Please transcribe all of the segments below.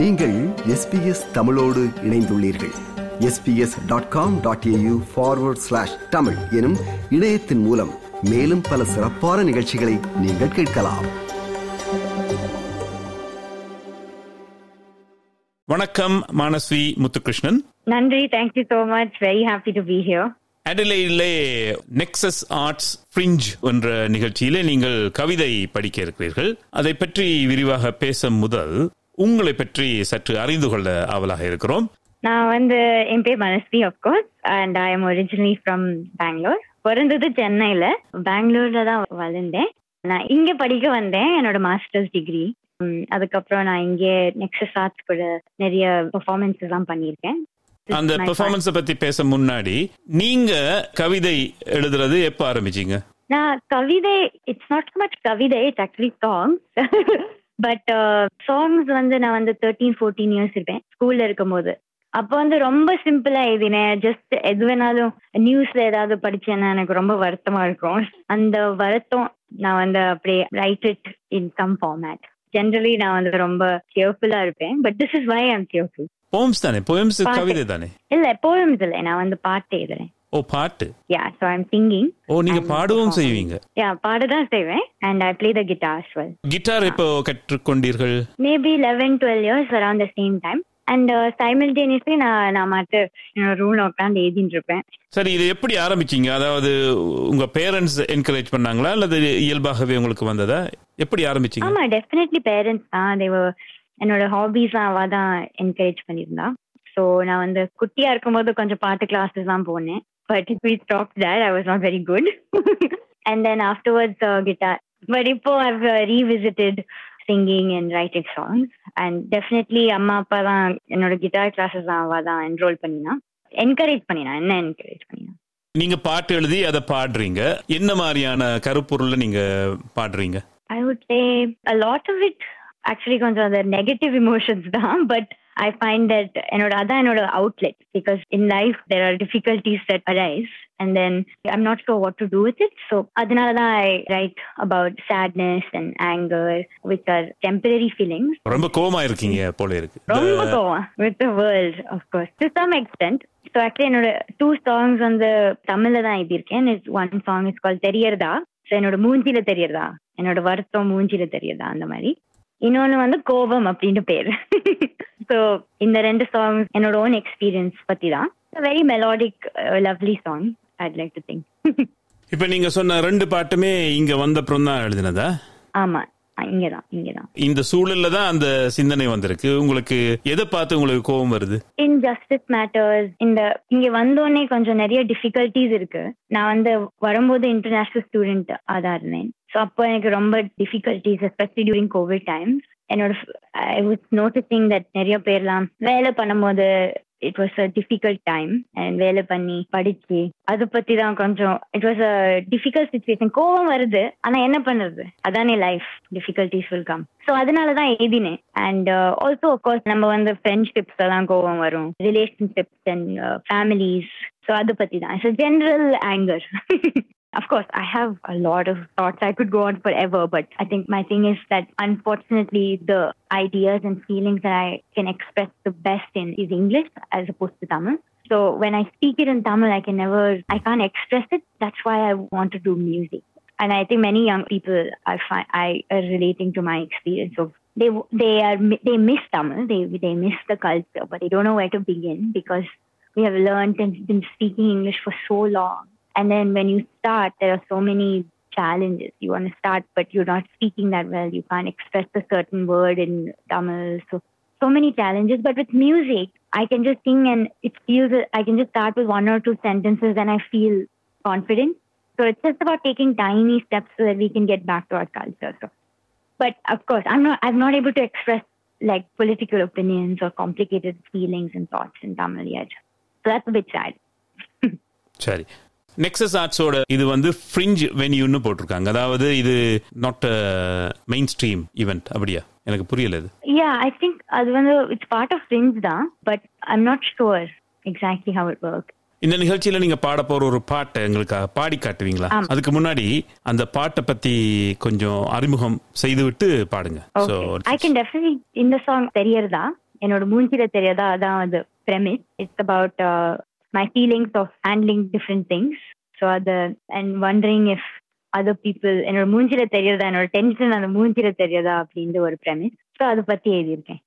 நீங்கள் எஸ்பிஎஸ் தமிழோடு இணைந்துள்ளீர்கள் SBS dot com dot AU forward slash Tamil எனும் இணையத்தின் மூலம் மேலும் பல சிறப்பான நிகழ்ச்சிகளை நீங்கள் கேட்கலாம் வணக்கம் Manasvi Muthukrishnan Nandri, thank you so much. Very happy to be here. அடிலையிலே நெக்ஸஸ் ஆர்ட்ஸ் ஃப்ரிஞ்ச் என்ற நிகழ்ச்சியிலே நீங்கள் கவிதை படிக்க இருக்கிறீர்கள் அதை பற்றி விரிவாக பேச முதல் உங்களை பற்றி சற்று அறிந்து கொள்ள ஆவலாக இருக்கிறோம். நான் வந்து என் பேர் Manasvi of course and I am originally from Bangalore பிறந்தது சென்னையில. பெங்களூர்ல தான் வளர்ந்தேன். நான் இங்க படிக்க வந்தேன் என்னோட மாஸ்டர்ஸ் டிகிரி அதுக்கப்புறம் நான் இங்கே நெக்ஸஸ் ஆர்ட்ஸ் கூட நிறைய பெர்ஃபார்மன்ஸ் எல்லாம் பண்ணியிருக்கேன். அந்த பெர்ஃபார்மன்ஸை பத்தி பேச முன்னாடி நீங்க கவிதை எழுதுறது எப்ப ஆரம்பிச்சீங்க? நான் கவிதை இட்ஸ் நாட் மச் கவிதை it's actually songs but songs வந்து நான் வந்து தேர்ட்டீன் ஃபோர்டீன் இயர்ஸ் இருப்பேன் ஸ்கூல்ல இருக்கும்போது. அப்போ வந்து ரொம்ப சிம்பிளா எழுதினேன். ஜஸ்ட் எது வேணாலும் நியூஸ்ல ஏதாவது படிச்சேன்னா எனக்கு ரொம்ப வருத்தமா இருக்கும். அந்த வருத்தம் நான் வந்து அப்படியே write it in some format generally நான் வந்து ரொம்ப கேர்ஃபுல்லா இருப்பேன். But this is why I'm careful poems தானே? போயம்ஸ். கவிதை தானே? இல்ல போயம்ஸ் இல்லை. நான் வந்து பாட்டு எழுதுறேன். ஓ பாட்டு? யா ஸோ ஐம் சிங்கிங் ஓ நீங்க பாடவும் செய்வீங்க? யா பாடதான் செய்வேன். And I play the guitar as well. Guitar எப்போ கற்றுக்கொண்டீர்கள்? Maybe eleven twelve years around the same time and simultaneously நான் நான் மட்டும் என்னோட ரூம்ல உட்காந்து எழுதிட்டு இருப்பேன். சரி இது எப்படி ஆரம்பிச்சீங்க? அதாவது உங்க பேரண்ட்ஸ் என்கரேஜ் பண்ணாங்களா? அல்லது இயல்பாகவே உங்களுக்கு வந்ததா? எப்படி ஆரம்பிச்சீங்க? ஆமா டெஃபினெட்லி பேரண்ட்ஸ் தான். தேவ என்னோட ஹாபிஸ் அவ தான் என்கரேஜ் பண்ணியிருந்தா. ஸோ நான் வந்து குட்டியா இருக்கும்போது கொஞ்சம் பாட்டு கிளாஸஸ் தான் போனேன். But we stop that I was not very good and then afterwards guitar but இப்போ I've revisited singing and writing songs and definitely அம்மா அப்பா தான் என்னோட கிட்டார் கிளாஸஸ் தான் அவ தான் என்ரோல் பண்ணினா. என்கரேஜ் பண்ணினா என்ன என்கரேஜ் பண்ணினா? நீங்க பாட்டு எழுதி அதை பாடுறீங்க. என்ன மாதிரியான கருப்பொருள்ல நீங்க பாடுறீங்க? I would say a lot of it actually கொஞ்சம் அந்த நெகட்டிவ் இமோஷன்ஸ் தான். பட் ஐ ஃபைண்ட் தட் என்னோட அதான் என்னோட outlet because in life there are difficulties that arise and then I'm not sure what to do with it so அதனால தான் I write about sadness and anger which are temporary feelings ரொம்ப கோவமா இருக்கீங்க போல இருக்கு. ரொம்ப கோவம். With the world of course to some extent so actually என்னோட டூ சாங்ஸ் வந்து தமிழ்ல தான் எழுதியிருக்கேன். It's one song is call தெரியறதா? So என்னோட மூஞ்சில தெரியறதா? என்னோட வருத்தம் மூஞ்சில தெரியறதா? அந்த மாதிரி. இன்னொன்னு வந்து கோபம் அப்படின்னு பேரு. ஸோ இந்த ரெண்டு சாங்ஸ் என்னோட ஓன் எக்ஸ்பீரியன்ஸ் பத்தி தான் very melodic lovely song I'd like to think இப்ப நீங்க சொன்ன ரெண்டு பாட்டுமே இங்க வந்தப்புறம் தான் எழுதினதா? ஆமா. இங்கதான் இங்கதான். இந்த சூழல்ல தான் அந்த சிந்தனை வந்திருக்கு. உங்களுக்கு எதை பார்த்து உங்களுக்கு கோபம் வருது? இன்ஜஸ்டிஸ் மேட்டர்ஸ் இந்த இங்க வந்தோடனே கொஞ்சம் நிறைய டிஃபிகல்டிஸ் இருக்கு. நான் வந்து வரும்போது இன்டர்நேஷனல் ஸ்டூடெண்ட் அதான் இருந்தேன். ஸோ அப்போ எனக்கு ரொம்ப difficulties especially during COVID times என்னோட ஐ வாஸ் நோட்டிசிங் தட் நிறைய பேர்லாம் வேலை பண்ணும்போது it was a difficult time and வேலை பண்ணி படிச்சு அதை பத்தி தான் கொஞ்சம் it was a difficult situation கோவம் வருது ஆனா என்ன பண்றது? அதானே life difficulties will come so அதனால தான் எழுதினேன் அண்ட் ஆல்சோ அஃப்கோர்ஸ் நம்ம வந்து ஃப்ரெண்ட்ஷிப்ஸ் எல்லாம் கோவம் வரும் ரிலேஷன்ஷிப்ஸ் அண்ட் ஃபேமிலிஸ் ஸோ அதை பத்தி தான் it's general anger Of course, I have a lot of thoughts. I could go on forever, but I think my thing is that unfortunately, the ideas and feelings that I can express the best in is English as opposed to Tamil. So when I speak it in Tamil, I can never, I can't express it. That's why I want to do music. And I think many young people are, I are relating to my experience of they they are they miss Tamil, they they miss the culture, but they don't know where to begin because we have learned and been speaking English for so long. And then when you start, there are so many challenges. You want to start, but you're not speaking that well. You can't express a certain word in Tamil. So, so many challenges. But with music, I can just sing and it feels, I can just start with one or two sentences and I feel confident. So it's just about taking tiny steps so that we can get back to our culture. So, but of course, I'm not, I'm not able to express like political opinions or complicated feelings and thoughts in Tamil yet. So that's a bit sad. சரி nexus ஆர்ட்ஸோட இது வந்து fringe வென்யூன்னு போட்டிருக்காங்க. அதாவது இது not main stream event அப்படியா? எனக்கு புரியல இது. Yeah, I think அது வந்து இட்ஸ் பார்ட் ஆஃப் ஃப்ரிஞ்ச் தான் but I'm not sure exactly how it work இந்த நிகழ்ச்சியில நீங்க பாட போற ஒரு பாட்டை எங்களுக்கு பாடி காட்டுவீங்களா. அதுக்கு முன்னாடி அந்த பாட்டை பத்தி கொஞ்சம் அறிமுகம் செய்துவிட்டு பாடுங்க. So, ஐ கேன் டெஃபினெட்லி இந்த சாங் தெரியறதா? என்னோட மூஞ்சில தெரியாதா அதான் அது premise. It's about my feelings of handling different things so அது and wondering if other people என்னோட மூஞ்சில தெரியாதா என்னோட டென்ஷன் அந்த மூஞ்சில தெரியாதா அப்படின்ற ஒரு premise. ஸோ அதை பத்தி எழுதியிருக்கேன்.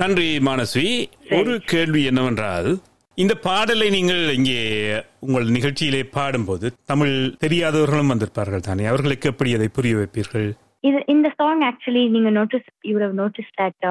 நன்றி மானஸ்வி. ஒரு கேள்வி என்னவென்றால் இந்த பாடலை நீங்கள் இங்கே உங்கள் நிகழ்ச்சியிலே பாடும்போது தமிழ் தெரியாதவர்களும் வந்திருப்பார்கள் தானே? அவர்களுக்கு எப்படி அதை புரிய வைப்பீர்கள்? இது இந்த சாங் ஆக்சுவலி நீங்க notice you have notice that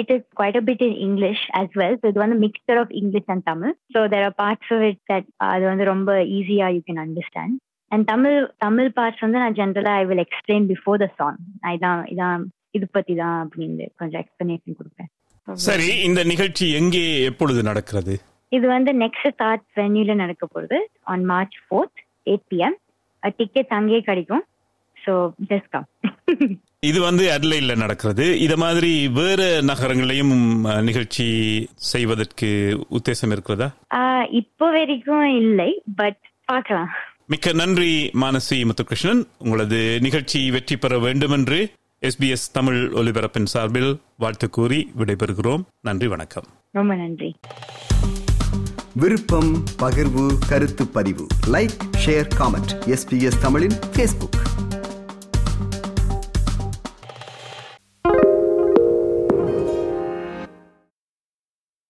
it is quite a bit in English as well so இது வந்து mixture of English and Tamil so there are parts of it that அது வந்து ரொம்ப ஈஸியா you can understand and Tamil Tamil parts வந்து நான் ஜென்ரலா I will explain before the song இதான் இதான் இது பத்தி தான் அப்படின்னு கொஞ்சம் எக்ஸ்பிளனேஷன் கொடுப்பேன். சரி இந்த நிகழ்ச்சி எங்கே எப்பொழுது நடக்கிறது? இது வந்து நெக்ஸ்ட் ஸ்டார்ட் வென்யூல நடக்க போகுது on March fourth eight PM ticket அங்கேயே கிடைக்கும். ஸோ ஜஸ்ட் கம் இது வந்து அட்லைல நடக்கிறது. இத மாதிரி வேற நகரங்களையும் நிகழ்ச்சி செய்வதற்கு உத்தேசம் இருக்கிறதா? இப்போ வரைக்கும் இல்லை பட் பார்க்கலாம். மிக்க நன்றி மானசி முத்துகிருஷ்ணன். உங்களது நிகழ்ச்சி வெற்றி பெற வேண்டும் என்று எஸ்பிஎஸ் தமிழ் ஒலிபரப்பின் சார்பில் வாழ்த்து கூறி விடைபெறுகிறோம். நன்றி வணக்கம். ரொம்ப நன்றி. விருப்பம் பகிர்வு கருத்து பதிவு. லைக் ஷேர் காமெண்ட் எஸ்பிஎஸ் தமிழின் ஃபேஸ்புக்